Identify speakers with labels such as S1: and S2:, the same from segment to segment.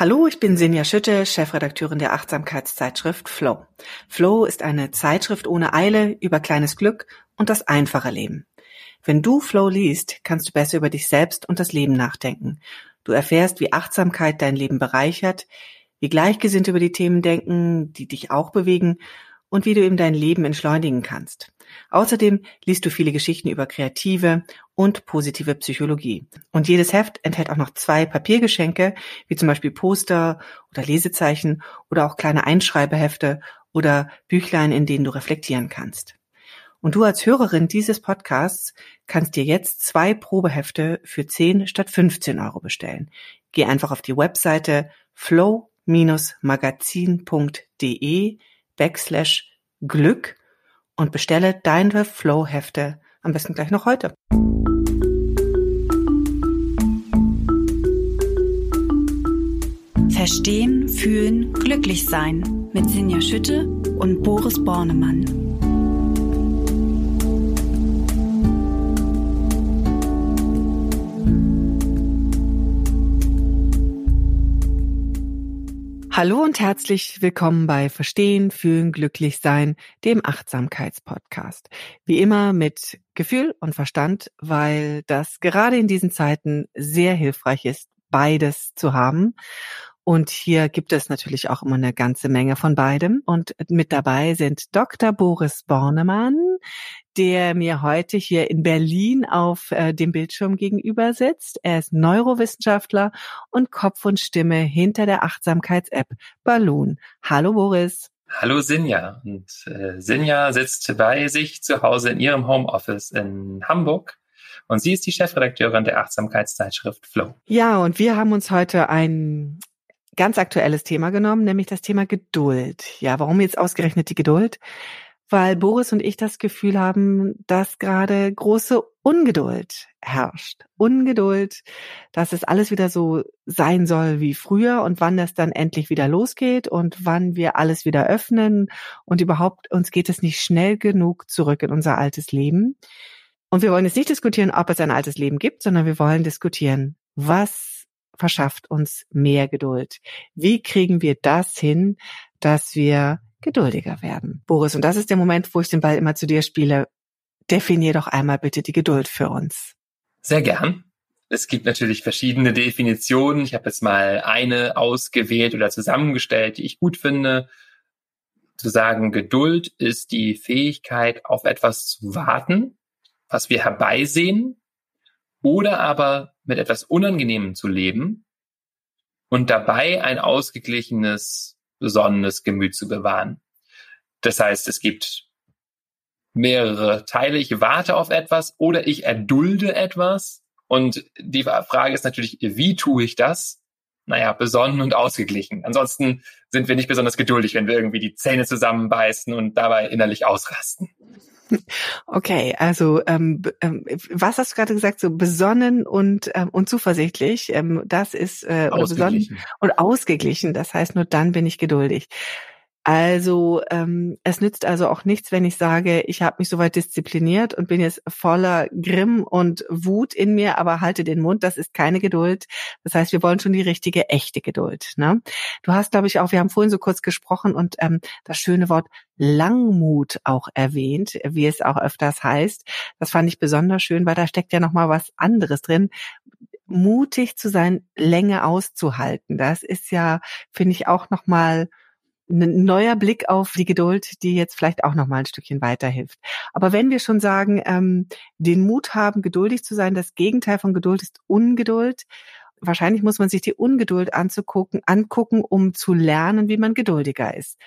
S1: Hallo, ich bin Sinja Schütte, Chefredakteurin der Achtsamkeitszeitschrift Flow. Flow ist eine Zeitschrift ohne Eile über kleines Glück und das einfache Leben. Wenn du Flow liest, kannst du besser über dich selbst und das Leben nachdenken. Du erfährst, wie Achtsamkeit dein Leben bereichert, wie Gleichgesinnte über die Themen denken, die dich auch bewegen und wie du eben dein Leben entschleunigen kannst. Außerdem liest du viele Geschichten über kreative und positive Psychologie. Und jedes Heft enthält auch noch zwei Papiergeschenke, wie zum Beispiel Poster oder Lesezeichen oder auch kleine Einschreibehefte oder Büchlein, in denen du reflektieren kannst. Und du als Hörerin dieses Podcasts kannst dir jetzt zwei Probehefte für 10 statt 15 Euro bestellen. Geh einfach auf die Webseite flow-magazin.de backslash Glück und bestelle deine Flow-Hefte am besten gleich noch heute.
S2: Verstehen, fühlen, glücklich sein mit Sinja Schütte und Boris Bornemann.
S1: Hallo und herzlich willkommen bei Verstehen, Fühlen, Glücklich Sein, dem Achtsamkeitspodcast. Wie immer mit Gefühl und Verstand, weil das gerade in diesen Zeiten sehr hilfreich ist, beides zu haben. Und hier gibt es natürlich auch immer eine ganze Menge von beidem. Und mit dabei sind Dr. Boris Bornemann, der mir heute hier in Berlin auf äh, dem Bildschirm gegenüber sitzt. Er ist Neurowissenschaftler und Kopf und Stimme hinter der Achtsamkeits-App Balloon. Hallo Boris.
S3: Hallo Sinja. Und äh, Sinja sitzt bei sich zu Hause in ihrem Homeoffice in Hamburg. Und sie ist die Chefredakteurin der Achtsamkeitszeitschrift Flow.
S1: Ja, und wir haben uns heute ein ganz aktuelles Thema genommen, nämlich das Thema Geduld. Ja, warum jetzt ausgerechnet die Geduld? Weil Boris und ich das Gefühl haben, dass gerade große Ungeduld herrscht. Ungeduld, dass es alles wieder so sein soll wie früher und wann es dann endlich wieder losgeht und wann wir alles wieder öffnen und überhaupt uns geht es nicht schnell genug zurück in unser altes Leben. Und wir wollen jetzt nicht diskutieren, ob es ein altes Leben gibt, sondern wir wollen diskutieren, was verschafft uns mehr Geduld? Wie kriegen wir das hin, dass wir geduldiger werden. Boris, und das ist der Moment, wo ich den Ball immer zu dir spiele. Definier doch einmal bitte die Geduld für uns.
S3: Sehr gern. Es gibt natürlich verschiedene Definitionen. Ich habe jetzt mal eine ausgewählt oder zusammengestellt, die ich gut finde. Zu sagen, Geduld ist die Fähigkeit, auf etwas zu warten, was wir herbeisehen, oder aber mit etwas Unangenehmem zu leben und dabei ein ausgeglichenes besonnenes Gemüt zu bewahren. Das heißt, es gibt mehrere Teile. Ich warte auf etwas oder ich erdulde etwas. Und die Frage ist natürlich, wie tue ich das? Naja, besonnen und ausgeglichen. Ansonsten sind wir nicht besonders geduldig, wenn wir irgendwie die Zähne zusammenbeißen und dabei innerlich ausrasten.
S1: Okay, also ähm, ähm, was hast du gerade gesagt? So besonnen und ähm, und zuversichtlich. Ähm, das ist äh, besonnen und ausgeglichen. Das heißt, nur dann bin ich geduldig. Also ähm, es nützt also auch nichts, wenn ich sage, ich habe mich soweit diszipliniert und bin jetzt voller Grimm und Wut in mir, aber halte den Mund. Das ist keine Geduld. Das heißt, wir wollen schon die richtige, echte Geduld. Ne? Du hast, glaube ich, auch, wir haben vorhin so kurz gesprochen und ähm, das schöne Wort Langmut auch erwähnt, wie es auch öfters heißt. Das fand ich besonders schön, weil da steckt ja noch mal was anderes drin mutig zu sein, Länge auszuhalten. Das ist ja, finde ich, auch noch mal ein neuer Blick auf die Geduld, die jetzt vielleicht auch noch mal ein Stückchen weiterhilft. Aber wenn wir schon sagen, ähm, den Mut haben, geduldig zu sein, das Gegenteil von Geduld ist Ungeduld. Wahrscheinlich muss man sich die Ungeduld anzugucken, angucken, um zu lernen, wie man geduldiger ist.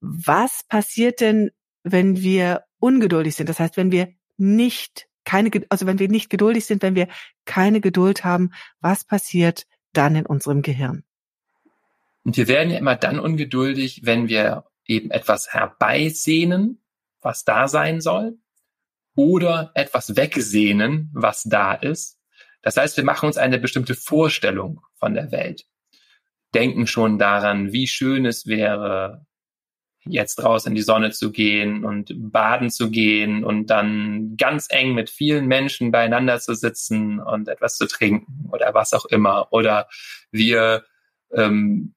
S1: Was passiert denn, wenn wir ungeduldig sind? Das heißt, wenn wir nicht keine, also wenn wir nicht geduldig sind, wenn wir keine Geduld haben, was passiert dann in unserem Gehirn?
S3: Und wir werden ja immer dann ungeduldig, wenn wir eben etwas herbeisehnen, was da sein soll, oder etwas wegsehnen, was da ist. Das heißt, wir machen uns eine bestimmte Vorstellung von der Welt, denken schon daran, wie schön es wäre, jetzt raus in die Sonne zu gehen und baden zu gehen und dann ganz eng mit vielen Menschen beieinander zu sitzen und etwas zu trinken oder was auch immer. Oder wir ähm,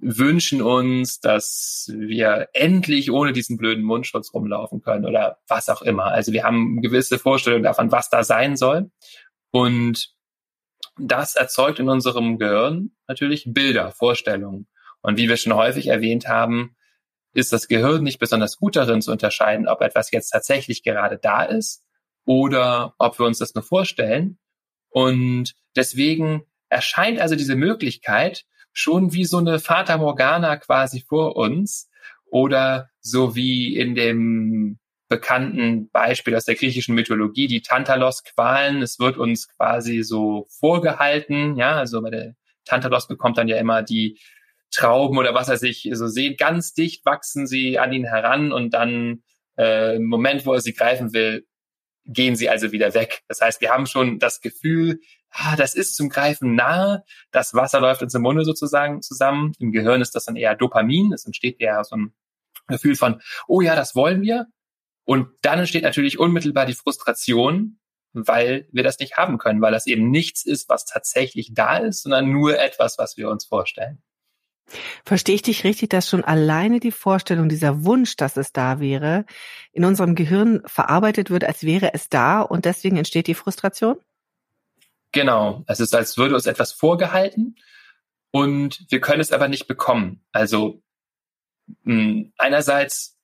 S3: wünschen uns, dass wir endlich ohne diesen blöden Mundschutz rumlaufen können oder was auch immer. Also wir haben gewisse Vorstellungen davon, was da sein soll. Und das erzeugt in unserem Gehirn natürlich Bilder, Vorstellungen. Und wie wir schon häufig erwähnt haben, ist das Gehirn nicht besonders gut darin zu unterscheiden, ob etwas jetzt tatsächlich gerade da ist oder ob wir uns das nur vorstellen. Und deswegen erscheint also diese Möglichkeit schon wie so eine Fata Morgana quasi vor uns oder so wie in dem bekannten Beispiel aus der griechischen Mythologie, die Tantalos-Qualen. Es wird uns quasi so vorgehalten, ja, also bei der Tantalos bekommt dann ja immer die Trauben oder was er sich so sehen, ganz dicht wachsen sie an ihn heran und dann äh, im Moment, wo er sie greifen will, gehen sie also wieder weg. Das heißt, wir haben schon das Gefühl, ah, das ist zum Greifen nahe, das Wasser läuft uns im Munde sozusagen zusammen. Im Gehirn ist das dann eher Dopamin, es entsteht eher so ein Gefühl von, oh ja, das wollen wir. Und dann entsteht natürlich unmittelbar die Frustration, weil wir das nicht haben können, weil das eben nichts ist, was tatsächlich da ist, sondern nur etwas, was wir uns vorstellen.
S1: Verstehe ich dich richtig, dass schon alleine die Vorstellung, dieser Wunsch, dass es da wäre, in unserem Gehirn verarbeitet wird, als wäre es da und deswegen entsteht die Frustration?
S3: Genau. Es ist, als würde uns etwas vorgehalten und wir können es aber nicht bekommen. Also mh, hm, einerseits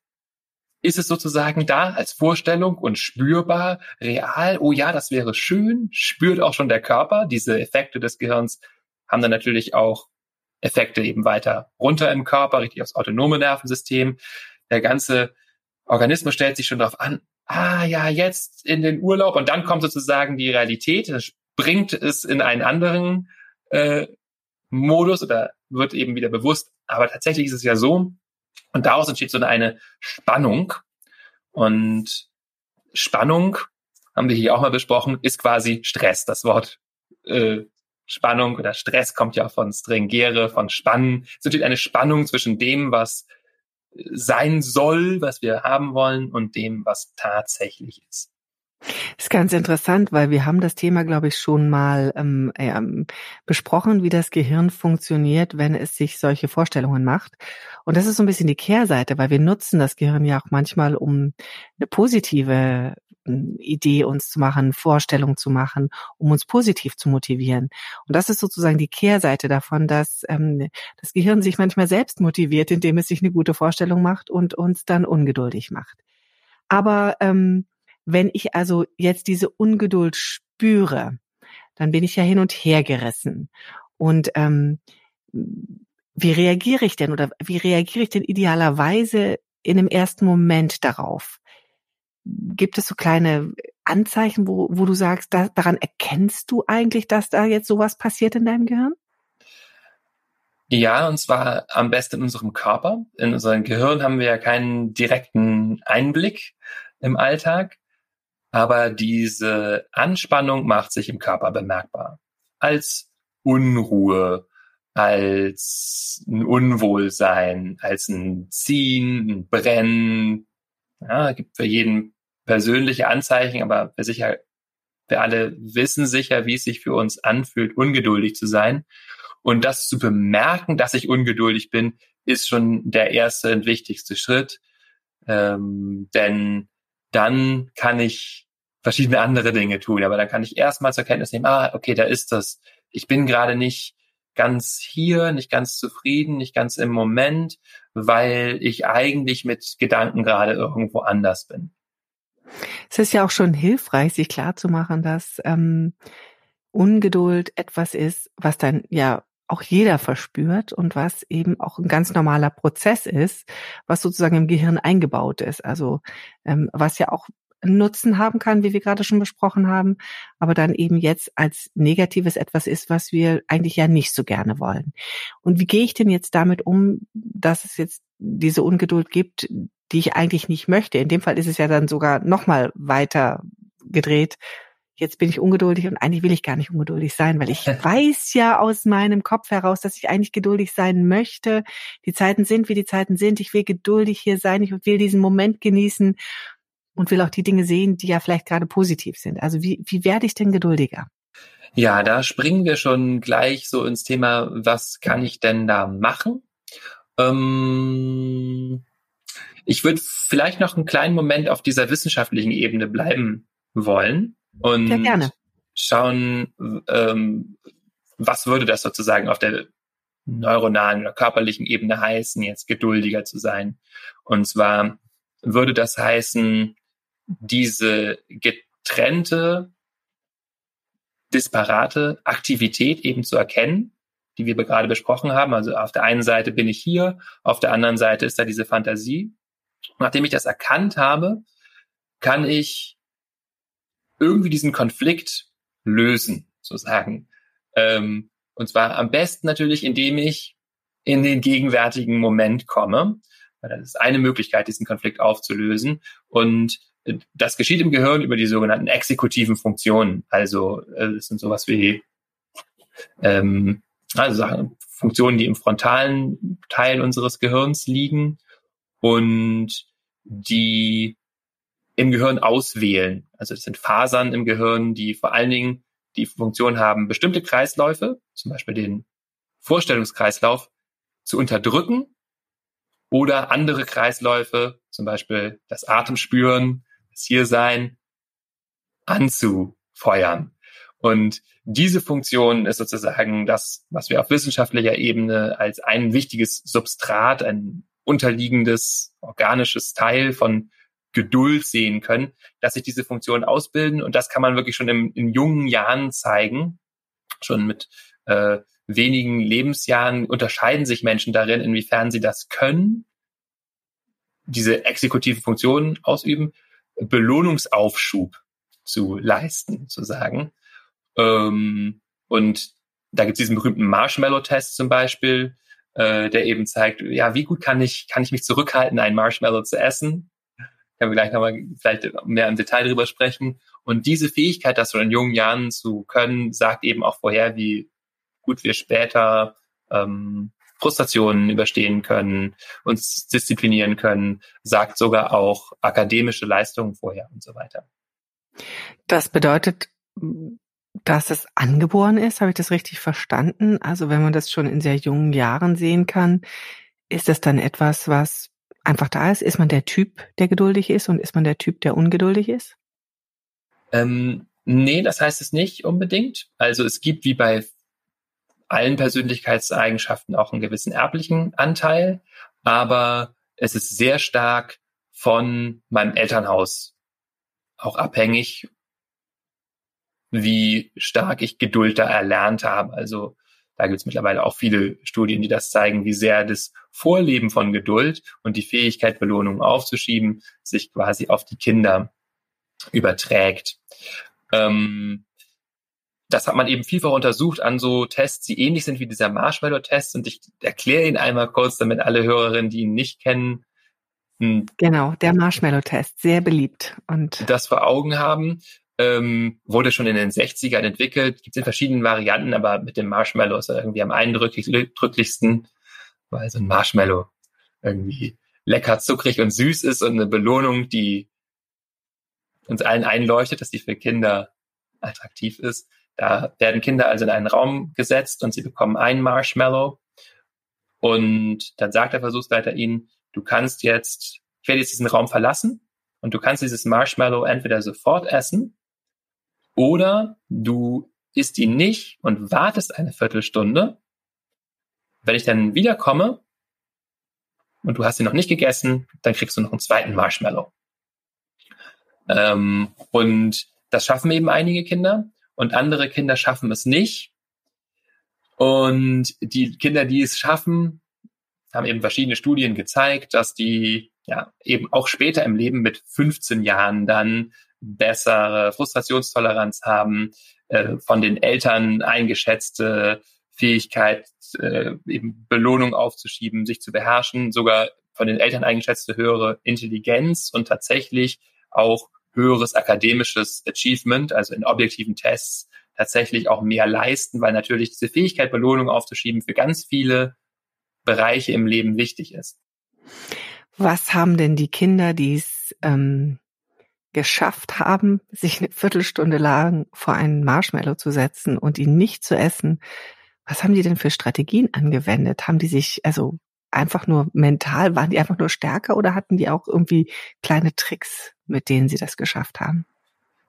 S3: ist es sozusagen da als Vorstellung und spürbar, real. Oh ja, das wäre schön. Spürt auch schon der Körper. Diese Effekte des Gehirns haben dann natürlich auch Effekte eben weiter runter im Körper, richtig aufs autonome Nervensystem. Der ganze Organismus stellt sich schon darauf an, ah ja, jetzt in den Urlaub und dann kommt sozusagen die Realität, springt es in einen anderen äh, Modus oder wird eben wieder bewusst. Aber tatsächlich ist es ja so, und daraus entsteht so eine Spannung. Und Spannung, haben wir hier auch mal besprochen, ist quasi Stress. Das Wort äh, Spannung oder Stress kommt ja von stringere, von spannen. Es entsteht eine Spannung zwischen dem, was sein soll, was wir haben wollen und dem, was tatsächlich ist.
S1: Das ist ganz interessant, weil wir haben das Thema, glaube ich, schon mal ähm, äh, besprochen, wie das Gehirn funktioniert, wenn es sich solche Vorstellungen macht. Und das ist so ein bisschen die Kehrseite, weil wir nutzen das Gehirn ja auch manchmal, um eine positive hm, Idee uns zu machen, Vorstellung zu machen, um uns positiv zu motivieren. Und das ist sozusagen die Kehrseite davon, dass ähm, das Gehirn sich manchmal selbst motiviert, indem es sich eine gute Vorstellung macht und uns dann ungeduldig macht. Aber ähm, wenn ich also jetzt diese Ungeduld spüre, dann bin ich ja hin und her gerissen. Und ähm, wie reagiere ich denn oder wie reagiere ich denn idealerweise in dem ersten Moment darauf? Gibt es so kleine Anzeichen, wo, wo du sagst, da, daran erkennst du eigentlich, dass da jetzt sowas passiert in deinem Gehirn?
S3: Ja, und zwar am besten in unserem Körper. In unserem Gehirn haben wir ja keinen direkten Einblick im Alltag. Aber diese Anspannung macht sich im Körper bemerkbar. Als Unruhe, als ein Unwohlsein, als ein Ziehen, ein Brennen. Ja, gibt für jeden persönliche Anzeichen, aber wir sicher, wir alle wissen sicher, wie es sich für uns anfühlt, ungeduldig zu sein. Und das zu bemerken, dass ich ungeduldig bin, ist schon der erste und wichtigste Schritt. Ähm, denn dann kann ich verschiedene andere Dinge tun. Aber dann kann ich erstmal zur Kenntnis nehmen, ah, okay, da ist das. Ich bin gerade nicht ganz hier, nicht ganz zufrieden, nicht ganz im Moment, weil ich eigentlich mit Gedanken gerade irgendwo anders bin.
S1: Es ist ja auch schon hilfreich, sich klarzumachen, dass ähm, Ungeduld etwas ist, was dann ja auch jeder verspürt und was eben auch ein ganz normaler Prozess ist, was sozusagen im Gehirn eingebaut ist. Also ähm, was ja auch Nutzen haben kann, wie wir gerade schon besprochen haben, aber dann eben jetzt als negatives etwas ist, was wir eigentlich ja nicht so gerne wollen. Und wie gehe ich denn jetzt damit um, dass es jetzt diese Ungeduld gibt, die ich eigentlich nicht möchte? In dem Fall ist es ja dann sogar nochmal weiter gedreht jetzt bin ich ungeduldig und eigentlich will ich gar nicht ungeduldig sein, weil ich weiß ja aus meinem Kopf heraus, dass ich eigentlich geduldig sein möchte. Die Zeiten sind, wie die Zeiten sind. Ich will geduldig hier sein. Ich will diesen Moment genießen und will auch die Dinge sehen, die ja vielleicht gerade positiv sind. Also wie, wie werde ich denn geduldiger?
S3: Ja, da springen wir schon gleich so ins Thema, was kann ich denn da machen? Ähm, ich würde vielleicht noch einen kleinen Moment auf dieser wissenschaftlichen Ebene bleiben wollen und schauen, ähm, was würde das sozusagen auf der neuronalen oder körperlichen Ebene heißen, jetzt geduldiger zu sein. Und zwar würde das heißen, diese getrennte, disparate Aktivität eben zu erkennen, die wir gerade besprochen haben. Also auf der einen Seite bin ich hier, auf der anderen Seite ist da diese Fantasie. Nachdem ich das erkannt habe, kann ich irgendwie diesen Konflikt lösen, sozusagen. Ähm, und zwar am besten natürlich, indem ich in den gegenwärtigen Moment komme. Das ist eine Möglichkeit, diesen Konflikt aufzulösen. Und das geschieht im Gehirn über die sogenannten exekutiven Funktionen. Also äh, das sind sowas wie ähm, also Funktionen, die im frontalen Teil unseres Gehirns liegen und die im Gehirn auswählen. Also es sind Fasern im Gehirn, die vor allen Dingen die Funktion haben, bestimmte Kreisläufe, zum Beispiel den Vorstellungskreislauf, zu unterdrücken oder andere Kreisläufe, zum Beispiel das Atemspüren, das Hiersein, anzufeuern. Und diese Funktion ist sozusagen das, was wir auf wissenschaftlicher Ebene als ein wichtiges Substrat, ein unterliegendes organisches Teil von Geduld sehen können, dass sich diese Funktionen ausbilden. Und das kann man wirklich schon im, in jungen Jahren zeigen. Schon mit äh, wenigen Lebensjahren unterscheiden sich Menschen darin, inwiefern sie das können, diese exekutiven Funktionen ausüben, Belohnungsaufschub zu leisten, zu sagen. Ähm, und da gibt es diesen berühmten Marshmallow-Test zum Beispiel, äh, der eben zeigt, ja, wie gut kann ich, kann ich mich zurückhalten, ein Marshmallow zu essen? Können wir gleich nochmal vielleicht mehr im Detail drüber sprechen. Und diese Fähigkeit, das schon in jungen Jahren zu können, sagt eben auch vorher, wie gut wir später ähm, Frustrationen überstehen können, uns disziplinieren können, sagt sogar auch akademische Leistungen vorher und so weiter.
S1: Das bedeutet, dass es angeboren ist, habe ich das richtig verstanden? Also wenn man das schon in sehr jungen Jahren sehen kann, ist das dann etwas, was einfach da ist? Ist man der Typ, der geduldig ist und ist man der Typ, der ungeduldig ist?
S3: Ähm, nee, das heißt es nicht unbedingt. Also es gibt wie bei allen Persönlichkeitseigenschaften auch einen gewissen erblichen Anteil, aber es ist sehr stark von meinem Elternhaus auch abhängig wie stark ich Geduld da erlernt habe. Also da gibt es mittlerweile auch viele Studien, die das zeigen, wie sehr das Vorleben von Geduld und die Fähigkeit, Belohnungen aufzuschieben, sich quasi auf die Kinder überträgt. Ähm, das hat man eben vielfach untersucht an so Tests, die ähnlich sind wie dieser Marshmallow-Test. Und ich erkläre ihn einmal kurz, damit alle Hörerinnen, die ihn nicht kennen,
S1: hm, Genau, der Marshmallow-Test, sehr beliebt.
S3: Und das vor Augen haben ähm, wurde schon in den 60ern entwickelt, gibt es in verschiedenen Varianten, aber mit dem Marshmallow ist er irgendwie am eindrücklichsten, weil so ein Marshmallow irgendwie lecker, zuckrig und süß ist und eine Belohnung, die uns allen einleuchtet, dass die für Kinder attraktiv ist. Da werden Kinder also in einen Raum gesetzt und sie bekommen einen Marshmallow. Und dann sagt der Versuchsleiter ihnen, du kannst jetzt, ich werde jetzt diesen Raum verlassen und du kannst dieses Marshmallow entweder sofort essen oder du isst ihn nicht und wartest eine Viertelstunde. Wenn ich dann wiederkomme und du hast ihn noch nicht gegessen, dann kriegst du noch einen zweiten Marshmallow. Ähm, und das schaffen eben einige Kinder und andere Kinder schaffen es nicht. Und die Kinder, die es schaffen, haben eben verschiedene Studien gezeigt, dass die ja eben auch später im Leben mit 15 Jahren dann bessere Frustrationstoleranz haben, äh, von den Eltern eingeschätzte Fähigkeit, äh, eben Belohnung aufzuschieben, sich zu beherrschen, sogar von den Eltern eingeschätzte höhere Intelligenz und tatsächlich auch höheres akademisches Achievement, also in objektiven Tests tatsächlich auch mehr leisten, weil natürlich diese Fähigkeit, Belohnung aufzuschieben, für ganz viele Bereiche im Leben wichtig ist.
S1: Was haben denn die Kinder, die es ähm, geschafft haben, sich eine Viertelstunde lang vor einen Marshmallow zu setzen und ihn nicht zu essen. Was haben die denn für Strategien angewendet? Haben die sich, also einfach nur mental, waren die einfach nur stärker oder hatten die auch irgendwie kleine Tricks, mit denen sie das geschafft haben?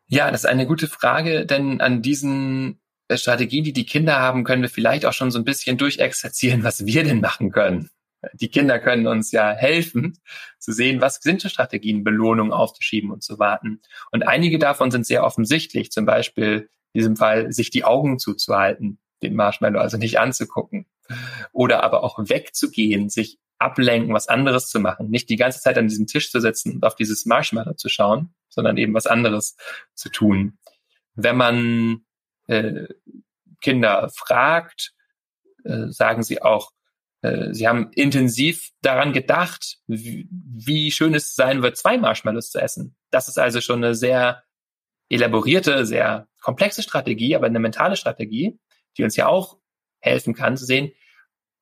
S3: Ja, das ist eine gute Frage, denn an diesen äh, Strategien, die die Kinder haben, können wir vielleicht auch schon so ein bisschen durchexerzieren, was wir denn machen können die Kinder können uns ja helfen, zu sehen, was sind die Strategien, Belohnungen aufzuschieben und zu warten. Und einige davon sind sehr offensichtlich, zum Beispiel in diesem Fall sich die Augen zuzuhalten, den Marshmallow also nicht anzugucken. Oder aber auch wegzugehen, sich ablenken, was anderes zu machen. Nicht die ganze Zeit an diesem Tisch zu sitzen und auf dieses Marshmallow zu schauen, sondern eben was anderes zu tun. Wenn man äh, Kinder fragt, äh, sagen sie auch, äh, sie haben intensiv daran gedacht, wie, wie schön es sein wird, zwei Marshmallows zu essen. Das ist also schon eine sehr elaborierte, sehr komplexe Strategie, aber eine mentale Strategie, die uns ja auch helfen kann zu sehen,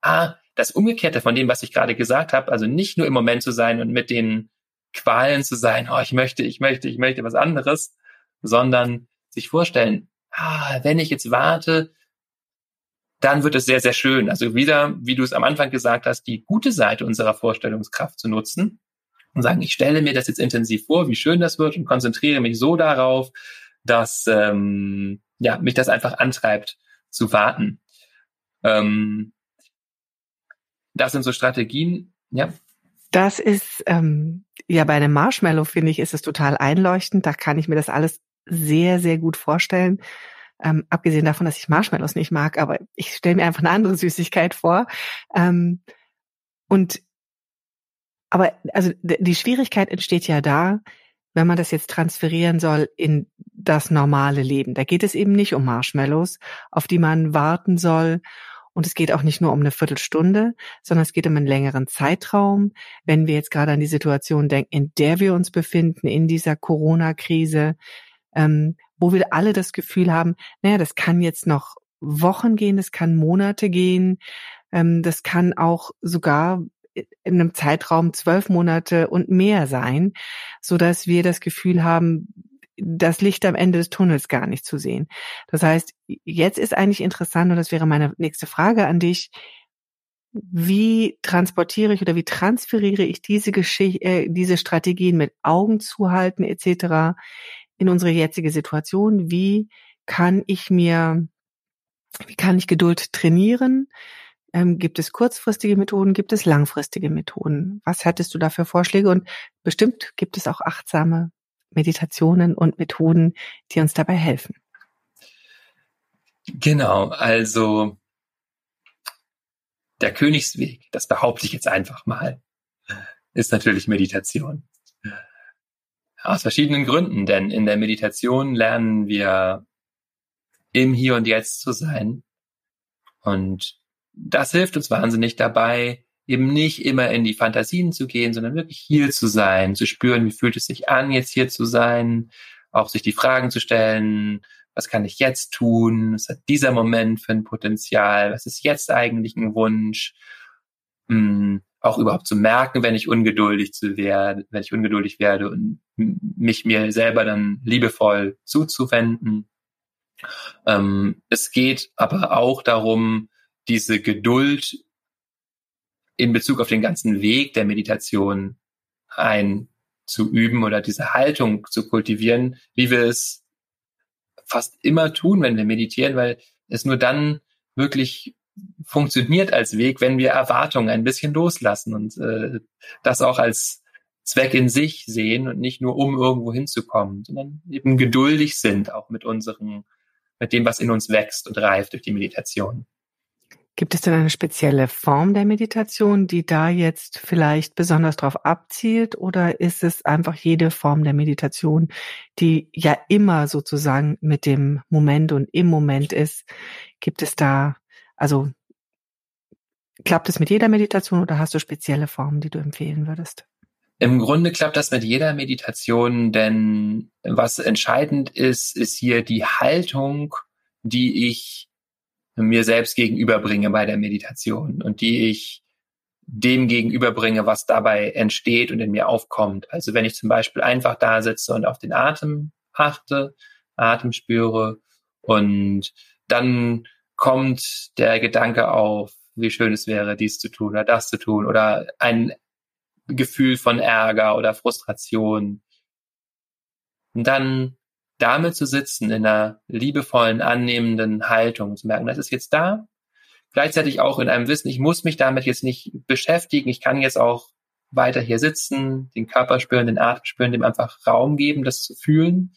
S3: ah, das Umgekehrte von dem, was ich gerade gesagt habe, also nicht nur im Moment zu sein und mit den Qualen zu sein, oh, ich möchte, ich möchte, ich möchte was anderes, sondern sich vorstellen, ah, wenn ich jetzt warte, dann wird es sehr, sehr schön. Also wieder, wie du es am Anfang gesagt hast, die gute Seite unserer Vorstellungskraft zu nutzen und sagen, ich stelle mir das jetzt intensiv vor, wie schön das wird und konzentriere mich so darauf, dass ähm, ja, mich das einfach antreibt zu warten. Ähm, das sind so Strategien, ja.
S1: Das ist ähm, ja bei einem Marshmallow finde ich ist es total einleuchtend. Da kann ich mir das alles sehr sehr gut vorstellen. Ähm, abgesehen davon, dass ich Marshmallows nicht mag, aber ich stelle mir einfach eine andere Süßigkeit vor. Ähm, und aber also die Schwierigkeit entsteht ja da, wenn man das jetzt transferieren soll in das normale Leben. Da geht es eben nicht um Marshmallows, auf die man warten soll. Und es geht auch nicht nur um eine Viertelstunde, sondern es geht um einen längeren Zeitraum. Wenn wir jetzt gerade an die Situation denken, in der wir uns befinden, in dieser Corona-Krise, ähm, wo wir alle das Gefühl haben, naja, das kann jetzt noch Wochen gehen, das kann Monate gehen, ähm, das kann auch sogar in einem Zeitraum zwölf Monate und mehr sein, so dass wir das Gefühl haben, das Licht am Ende des Tunnels gar nicht zu sehen. Das heißt, jetzt ist eigentlich interessant, und das wäre meine nächste Frage an dich, wie transportiere ich oder wie transferiere ich diese Geschichte, äh, diese Strategien mit Augen zuhalten etc in unsere jetzige Situation? Wie kann ich mir, wie kann ich Geduld trainieren? Ähm, gibt es kurzfristige Methoden? Gibt es langfristige Methoden? Was hättest du da für Vorschläge? Und bestimmt gibt es auch achtsame Meditationen und Methoden, die uns dabei helfen.
S3: Genau, also der Königsweg, das behaupte ich jetzt einfach mal, ist natürlich Meditation. Aus verschiedenen Gründen, denn in der Meditation lernen wir im Hier und Jetzt zu sein. Und das hilft uns wahnsinnig dabei, eben nicht immer in die Fantasien zu gehen, sondern wirklich hier zu sein, zu spüren, wie fühlt es sich an, jetzt hier zu sein, auch sich die Fragen zu stellen, was kann ich jetzt tun, was hat dieser Moment für ein Potenzial, was ist jetzt eigentlich ein Wunsch, hm, auch überhaupt zu merken, wenn ich ungeduldig zu werde, wenn ich ungeduldig werde und mich mir selber dann liebevoll zuzuwenden. Ähm, es geht aber auch darum, diese Geduld in Bezug auf den ganzen Weg der Meditation einzuüben oder diese Haltung zu kultivieren, wie wir es fast immer tun, wenn wir meditieren, weil es nur dann wirklich funktioniert als Weg, wenn wir Erwartungen ein bisschen loslassen und äh, das auch als Zweck in sich sehen und nicht nur um irgendwo hinzukommen, sondern eben geduldig sind auch mit unseren, mit dem, was in uns wächst und reift durch die Meditation.
S1: Gibt es denn eine spezielle Form der Meditation, die da jetzt vielleicht besonders darauf abzielt oder ist es einfach jede Form der Meditation, die ja immer sozusagen mit dem Moment und im Moment ist? Gibt es da also klappt es mit jeder Meditation oder hast du spezielle Formen, die du empfehlen würdest?
S3: Im Grunde klappt das mit jeder Meditation, denn was entscheidend ist, ist hier die Haltung, die ich mir selbst gegenüberbringe bei der Meditation und die ich dem gegenüberbringe, was dabei entsteht und in mir aufkommt. Also wenn ich zum Beispiel einfach da sitze und auf den Atem achte, Atem spüre und dann kommt der Gedanke auf, wie schön es wäre, dies zu tun oder das zu tun oder ein Gefühl von Ärger oder Frustration. Und dann damit zu sitzen in einer liebevollen, annehmenden Haltung, zu merken, das ist jetzt da. Gleichzeitig auch in einem Wissen, ich muss mich damit jetzt nicht beschäftigen, ich kann jetzt auch weiter hier sitzen, den Körper spüren, den Atem spüren, dem einfach Raum geben, das zu fühlen.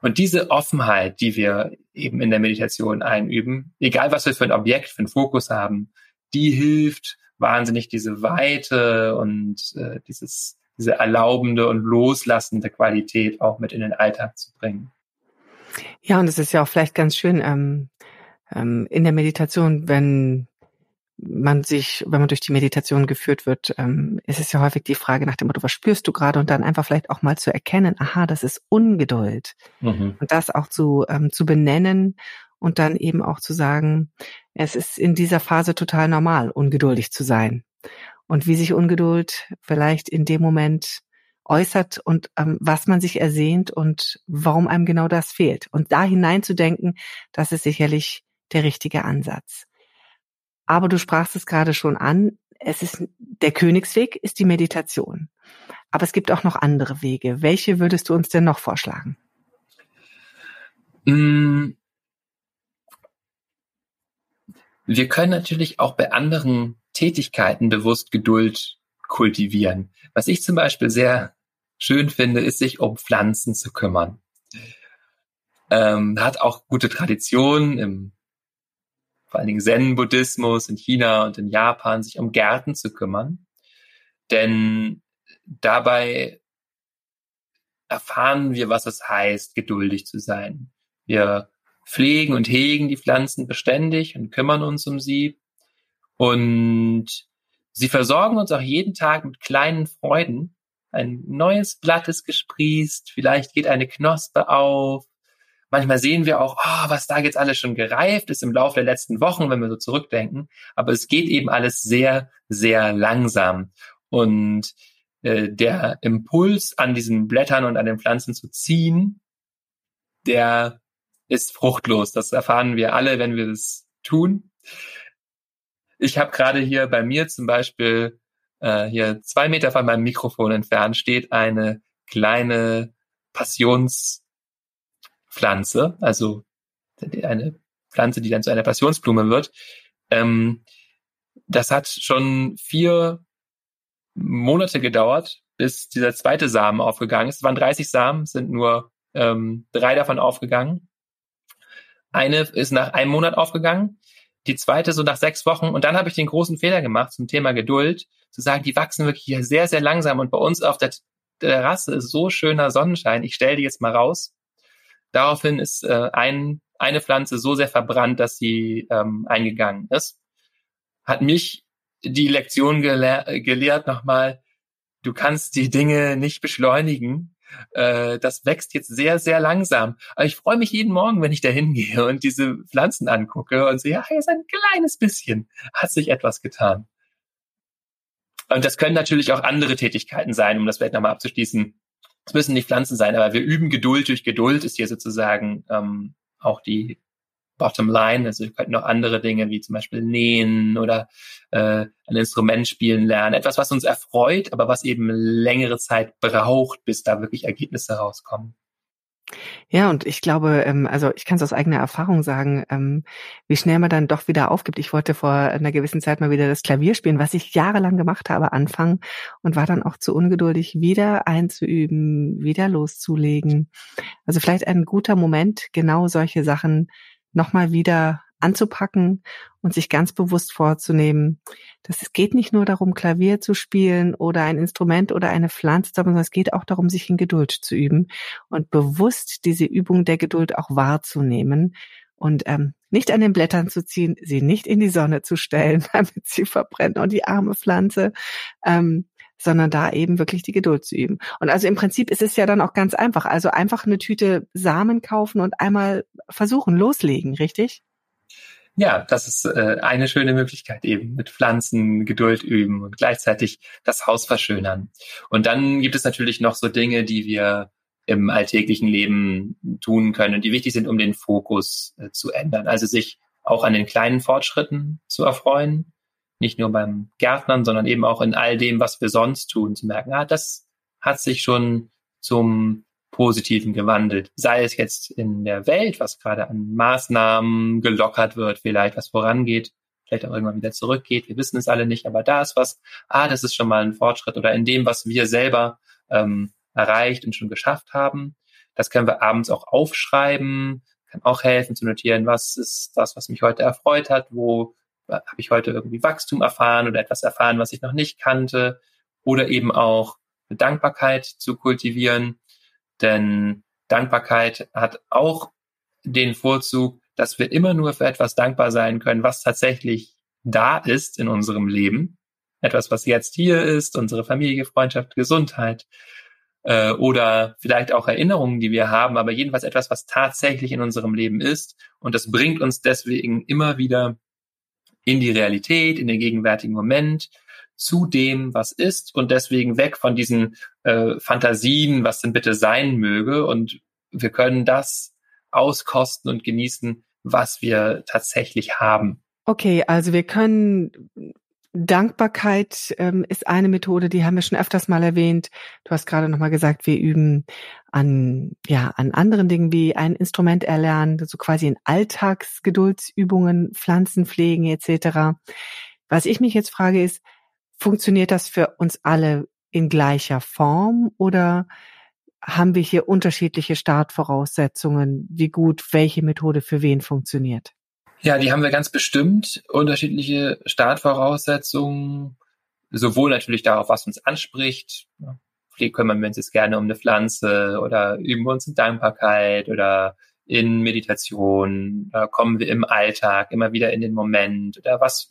S3: Und diese Offenheit, die wir eben in der Meditation einüben, egal was wir für ein Objekt, für einen Fokus haben, die hilft wahnsinnig diese Weite und äh, dieses diese erlaubende und loslassende Qualität auch mit in den Alltag zu bringen.
S1: Ja, und es ist ja auch vielleicht ganz schön ähm, ähm, in der Meditation, wenn man sich, wenn man durch die Meditation geführt wird, ähm, ist es ja häufig die Frage nach dem Motto, was spürst du gerade? Und dann einfach vielleicht auch mal zu erkennen, aha, das ist Ungeduld. Mhm. Und das auch zu, ähm, zu benennen und dann eben auch zu sagen, es ist in dieser Phase total normal, ungeduldig zu sein und wie sich Ungeduld vielleicht in dem Moment äußert und ähm, was man sich ersehnt und warum einem genau das fehlt. Und da hineinzudenken, das ist sicherlich der richtige Ansatz. Aber du sprachst es gerade schon an, es ist der Königsweg ist die Meditation. Aber es gibt auch noch andere Wege. Welche würdest du uns denn noch vorschlagen?
S3: Mm. Wir können natürlich auch bei anderen Tätigkeiten bewusst Geduld kultivieren. Was ich zum Beispiel sehr schön finde, ist, sich um Pflanzen zu kümmern. Ähm, hat auch gute Tradition im vor allen Dingen Zen-Buddhismus in China und in Japan, sich um Gärten zu kümmern. Denn dabei erfahren wir, was es heißt, geduldig zu sein. Wir pflegen und hegen die Pflanzen beständig und kümmern uns um sie. Und sie versorgen uns auch jeden Tag mit kleinen Freuden. Ein neues Blatt ist gesprießt, vielleicht geht eine Knospe auf. Manchmal sehen wir auch, oh, was da jetzt alles schon gereift ist im Laufe der letzten Wochen, wenn wir so zurückdenken. Aber es geht eben alles sehr, sehr langsam. Und äh, der Impuls an diesen Blättern und an den Pflanzen zu ziehen, der ist fruchtlos. Das erfahren wir alle, wenn wir das tun. Ich habe gerade hier bei mir zum Beispiel äh, hier zwei Meter von meinem Mikrofon entfernt steht eine kleine Passionspflanze, also eine Pflanze, die dann zu einer Passionsblume wird. Ähm, das hat schon vier Monate gedauert, bis dieser zweite Samen aufgegangen ist. Es waren 30 Samen, sind nur ähm, drei davon aufgegangen. Eine ist nach einem Monat aufgegangen die zweite so nach sechs Wochen. Und dann habe ich den großen Fehler gemacht zum Thema Geduld, zu sagen, die wachsen wirklich sehr, sehr langsam. Und bei uns auf der Terrasse ist so schöner Sonnenschein. Ich stelle die jetzt mal raus. Daraufhin ist äh, ein, eine Pflanze so sehr verbrannt, dass sie ähm, eingegangen ist. Hat mich die Lektion gelehr gelehrt nochmal, du kannst die Dinge nicht beschleunigen, äh, das wächst jetzt sehr, sehr langsam. Aber ich freue mich jeden Morgen, wenn ich da hingehe und diese Pflanzen angucke und sehe, hier ist ein kleines bisschen, hat sich etwas getan. Und das können natürlich auch andere Tätigkeiten sein, um das vielleicht nochmal abzuschließen. Es müssen nicht Pflanzen sein, aber wir üben Geduld durch Geduld, ist hier sozusagen ähm, auch die Bottom Line. Also wir könnten noch andere Dinge wie zum Beispiel nähen oder äh, ein Instrument spielen lernen. Etwas, was uns erfreut, aber was eben längere Zeit braucht, bis da wirklich Ergebnisse rauskommen.
S1: Ja, und ich glaube, ähm, also ich kann es aus eigener Erfahrung sagen, ähm, wie schnell man dann doch wieder aufgibt. Ich wollte vor einer gewissen Zeit mal wieder das Klavier spielen, was ich jahrelang gemacht habe, anfangen und war dann auch zu ungeduldig, wieder einzuüben, wieder loszulegen. Also vielleicht ein guter Moment, genau solche Sachen nochmal wieder anzupacken und sich ganz bewusst vorzunehmen, dass es geht nicht nur darum, Klavier zu spielen oder ein Instrument oder eine Pflanze, sondern es geht auch darum, sich in Geduld zu üben und bewusst diese Übung der Geduld auch wahrzunehmen und ähm, nicht an den Blättern zu ziehen, sie nicht in die Sonne zu stellen, damit sie verbrennen und die arme Pflanze, ähm, sondern da eben wirklich die Geduld zu üben. Und also im Prinzip ist es ja dann auch ganz einfach. Also einfach eine Tüte Samen kaufen und einmal versuchen, loslegen, richtig?
S3: Ja, das ist äh, eine schöne Möglichkeit eben mit Pflanzen Geduld üben und gleichzeitig das Haus verschönern. Und dann gibt es natürlich noch so Dinge, die wir im alltäglichen Leben tun können, die wichtig sind, um den Fokus äh, zu ändern. Also sich auch an den kleinen Fortschritten zu erfreuen, nicht nur beim Gärtnern, sondern eben auch in all dem, was wir sonst tun, zu merken, ah, das hat sich schon zum Positiven gewandelt. Sei es jetzt in der Welt, was gerade an Maßnahmen gelockert wird, vielleicht was vorangeht, vielleicht auch irgendwann wieder zurückgeht. Wir wissen es alle nicht, aber da ist was, ah, das ist schon mal ein Fortschritt oder in dem, was wir selber ähm, erreicht und schon geschafft haben. Das können wir abends auch aufschreiben, kann auch helfen zu notieren, was ist das, was mich heute erfreut hat, wo habe ich heute irgendwie Wachstum erfahren oder etwas erfahren, was ich noch nicht kannte oder eben auch Dankbarkeit zu kultivieren denn Dankbarkeit hat auch den Vorzug, dass wir immer nur für etwas dankbar sein können, was tatsächlich da ist in unserem Leben. Etwas, was jetzt hier ist, unsere Familie, Freundschaft, Gesundheit äh, oder vielleicht auch Erinnerungen, die wir haben, aber jedenfalls etwas, was tatsächlich in unserem Leben ist. Und das bringt uns deswegen immer wieder in die Realität, in den gegenwärtigen Moment, zu dem, was ist und deswegen weg von diesen äh, Fantasien, was denn bitte sein möge. Und wir können das auskosten und genießen, was wir tatsächlich haben.
S1: Okay, also wir können Dankbarkeit ähm, ist eine Methode, die haben wir schon öfters mal erwähnt. Du hast gerade nochmal gesagt, wir üben an, ja, an anderen Dingen wie ein Instrument erlernen, so quasi in Alltagsgeduldsübungen, Pflanzenpflegen etc. Was ich mich jetzt frage ist, Funktioniert das für uns alle in gleicher Form oder haben wir hier unterschiedliche Startvoraussetzungen, wie gut welche Methode für wen funktioniert?
S3: Ja, die haben wir ganz bestimmt. Unterschiedliche Startvoraussetzungen, sowohl natürlich darauf, was uns anspricht. Vielleicht kümmern wir uns jetzt gerne um eine Pflanze oder üben wir uns in Dankbarkeit oder in Meditation, kommen wir im Alltag immer wieder in den Moment oder was,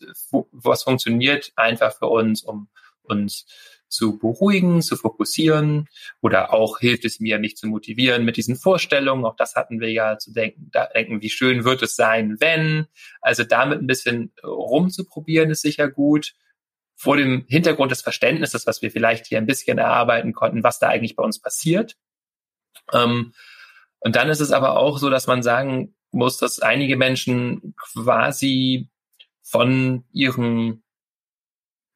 S3: was funktioniert einfach für uns, um uns zu beruhigen, zu fokussieren oder auch hilft es mir, mich zu motivieren mit diesen Vorstellungen. Auch das hatten wir ja zu denken, da denken, wie schön wird es sein, wenn. Also damit ein bisschen rumzuprobieren ist sicher gut. Vor dem Hintergrund des Verständnisses, was wir vielleicht hier ein bisschen erarbeiten konnten, was da eigentlich bei uns passiert. Ähm, und dann ist es aber auch so, dass man sagen muss, dass einige Menschen quasi von ihren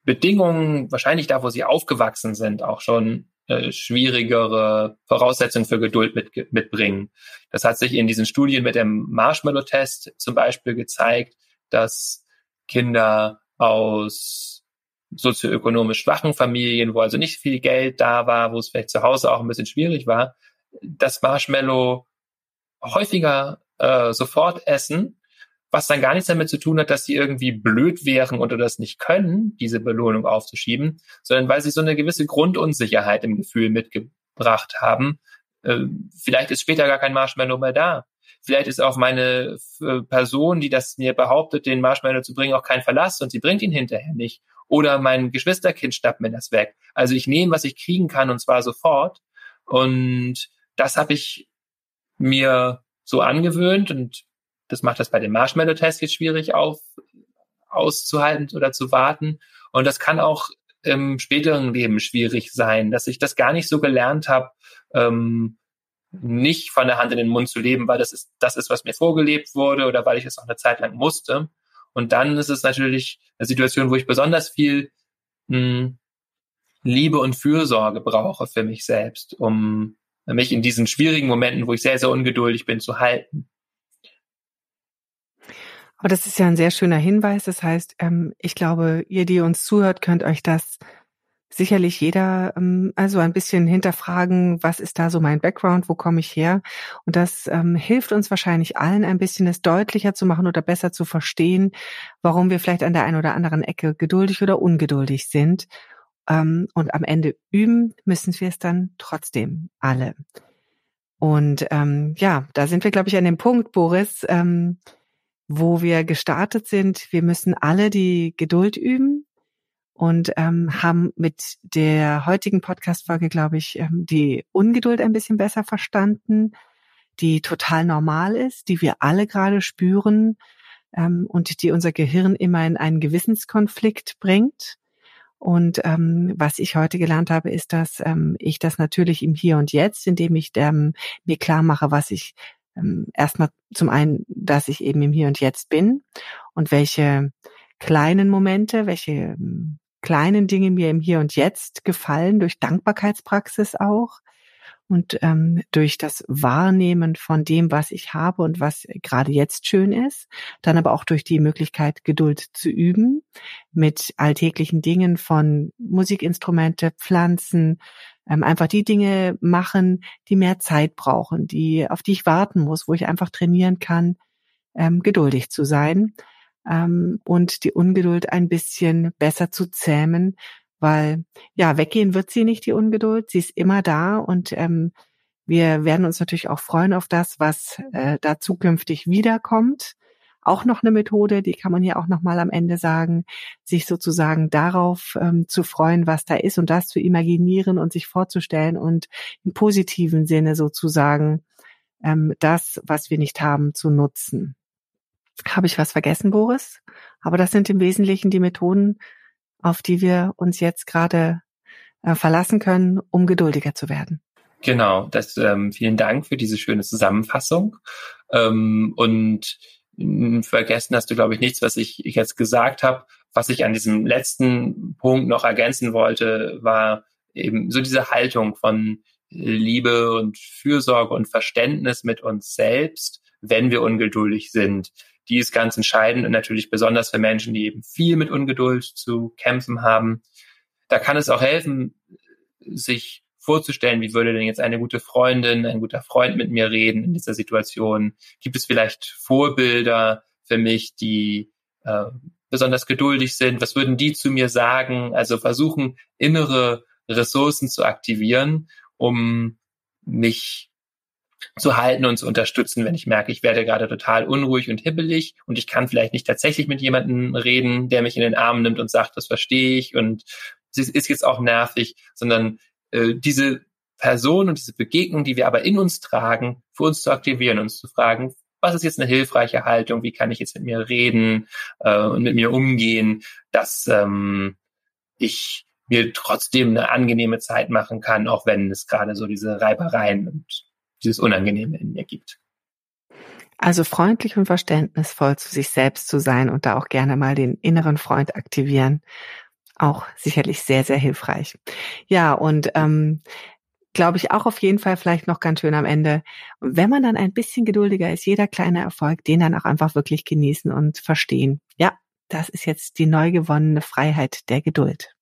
S3: Bedingungen, wahrscheinlich da, wo sie aufgewachsen sind, auch schon äh, schwierigere Voraussetzungen für Geduld mit, mitbringen. Das hat sich in diesen Studien mit dem Marshmallow-Test zum Beispiel gezeigt, dass Kinder aus sozioökonomisch schwachen Familien, wo also nicht viel Geld da war, wo es vielleicht zu Hause auch ein bisschen schwierig war, das Marshmallow häufiger äh, sofort essen, was dann gar nichts damit zu tun hat, dass sie irgendwie blöd wären oder das nicht können, diese Belohnung aufzuschieben, sondern weil sie so eine gewisse Grundunsicherheit im Gefühl mitgebracht haben. Äh, vielleicht ist später gar kein Marshmallow mehr da. Vielleicht ist auch meine äh, Person, die das mir behauptet, den Marshmallow zu bringen, auch kein Verlass und sie bringt ihn hinterher nicht. Oder mein Geschwisterkind schnappt mir das weg. Also ich nehme, was ich kriegen kann und zwar sofort. Und das habe ich mir so angewöhnt und das macht das bei dem Marshmallow-Test jetzt schwierig auf, auszuhalten oder zu warten. Und das kann auch im späteren Leben schwierig sein, dass ich das gar nicht so gelernt habe, ähm, nicht von der Hand in den Mund zu leben, weil das ist, das ist, was mir vorgelebt wurde oder weil ich es auch eine Zeit lang musste. Und dann ist es natürlich eine Situation, wo ich besonders viel mh, hm, Liebe und Fürsorge brauche für mich selbst, um mich in diesen schwierigen Momenten, wo ich sehr, sehr ungeduldig bin, zu halten.
S1: Aber das ist ja ein sehr schöner Hinweis. Das heißt, ähm, ich glaube, ihr, die uns zuhört, könnt euch das sicherlich jeder ähm, also ein bisschen hinterfragen, was ist da so mein Background, wo komme ich her? Und das ähm, hilft uns wahrscheinlich allen ein bisschen, es deutlicher zu machen oder besser zu verstehen, warum wir vielleicht an der einen oder anderen Ecke geduldig oder ungeduldig sind ähm, und am Ende üben müssen wir es dann trotzdem alle. Und ähm, ja, da sind wir, glaube ich, an dem Punkt, Boris, ähm, wo wir gestartet sind. Wir müssen alle die Geduld üben und ähm, haben mit der heutigen Podcast-Folge, glaube ich, ähm, die Ungeduld ein bisschen besser verstanden, die total normal ist, die wir alle gerade spüren, ähm, und die unser Gehirn immer in einen Gewissenskonflikt bringt. Und ähm, was ich heute gelernt habe, ist, dass ähm, ich das natürlich im Hier und Jetzt, indem ich ähm, mir klar mache, was ich ähm, erstmal zum einen, dass ich eben im Hier und Jetzt bin und welche kleinen Momente, welche ähm, kleinen Dinge mir im Hier und Jetzt gefallen, durch Dankbarkeitspraxis auch und ähm, durch das Wahrnehmen von dem, was ich habe und was gerade jetzt schön ist, dann aber auch durch die Möglichkeit, Geduld zu üben mit alltäglichen Dingen von Musikinstrumente, Pflanzen, ähm, einfach die Dinge machen, die mehr Zeit brauchen, die auf die ich warten muss, wo ich einfach trainieren kann, ähm, geduldig zu sein ähm, und die Ungeduld ein bisschen besser zu zähmen, weil ja, weggehen wird sie nicht, die Ungeduld. Sie ist immer da und ähm, wir werden uns natürlich auch freuen auf das, was äh, da zukünftig wiederkommt. Auch noch eine Methode, die kann man hier auch noch mal am Ende sagen, sich sozusagen darauf ähm, zu freuen, was da ist und das zu imaginieren und sich vorzustellen und im positiven Sinne sozusagen ähm, das, was wir nicht haben, zu nutzen. Habe ich was vergessen, Boris? Aber das sind im Wesentlichen die Methoden, auf die wir uns jetzt gerade äh, verlassen können, um geduldiger zu werden.
S3: Genau, das ähm, vielen Dank für diese schöne Zusammenfassung. Ähm, und vergessen hast du, glaube ich, nichts, was ich, jetzt gesagt habe. Was ich an diesem letzten Punkt noch ergänzen wollte, war eben so diese Haltung von Liebe und Fürsorge und Verständnis mit uns selbst, wenn wir ungeduldig sind die ist ganz entscheidend und natürlich besonders für Menschen, die eben viel mit Ungeduld zu kämpfen haben. Da kann es auch helfen, sich vorzustellen, wie würde denn jetzt eine gute Freundin, ein guter Freund mit mir reden in dieser Situation? Gibt es vielleicht Vorbilder für mich, die äh, besonders geduldig sind? Was würden die zu mir sagen? Also versuchen, innere Ressourcen zu aktivieren, um mich zu halten und zu unterstützen, wenn ich merke, ich werde gerade total unruhig und hibbelig und ich kann vielleicht nicht tatsächlich mit jemandem reden, der mich in den Arm nimmt und sagt, das verstehe ich und es ist jetzt auch nervig, sondern äh, diese Person und diese Begegnung, die wir aber in uns tragen, für uns zu aktivieren, uns zu fragen, was ist jetzt eine hilfreiche Haltung, wie kann ich jetzt mit mir reden äh, und mit mir umgehen, dass ähm, ich mir trotzdem eine angenehme Zeit machen kann, auch wenn es gerade so diese Reibereien und dieses Unangenehme in mir gibt.
S1: Also freundlich und verständnisvoll zu sich selbst zu sein und da auch gerne mal den inneren Freund aktivieren. Auch sicherlich sehr, sehr hilfreich. Ja, und ähm, glaube ich auch auf jeden Fall vielleicht noch ganz schön am Ende. wenn man dann ein bisschen geduldiger ist, jeder kleine Erfolg, den dann auch einfach wirklich genießen und verstehen. Ja, das ist jetzt die neu gewonnene Freiheit der Geduld.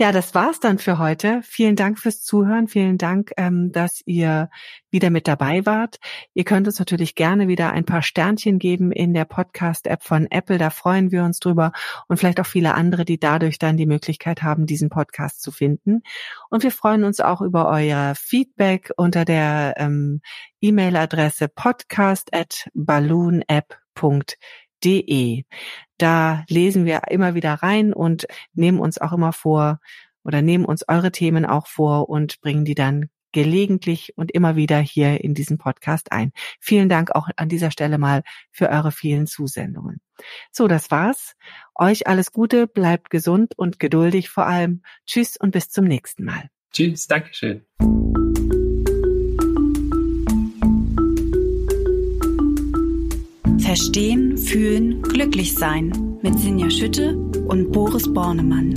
S1: Ja, das war's dann für heute. Vielen Dank fürs Zuhören. Vielen Dank, ähm, dass ihr wieder mit dabei wart. Ihr könnt uns natürlich gerne wieder ein paar Sternchen geben in der Podcast-App von Apple. Da freuen wir uns drüber und vielleicht auch viele andere, die dadurch dann die Möglichkeit haben, diesen Podcast zu finden. Und wir freuen uns auch über euer Feedback unter der ähm, E-Mail-Adresse podcast at balloonapp.de. Da lesen wir immer wieder rein und nehmen uns auch immer vor oder nehmen uns eure Themen auch vor und bringen die dann gelegentlich und immer wieder hier in diesen Podcast ein. Vielen Dank auch an dieser Stelle mal für eure vielen Zusendungen. So, das war's. Euch alles Gute, bleibt gesund und geduldig vor allem. Tschüss und bis zum nächsten Mal.
S3: Tschüss, Dankeschön.
S2: Verstehen, fühlen, glücklich sein mit Sinja Schütte und Boris Bornemann.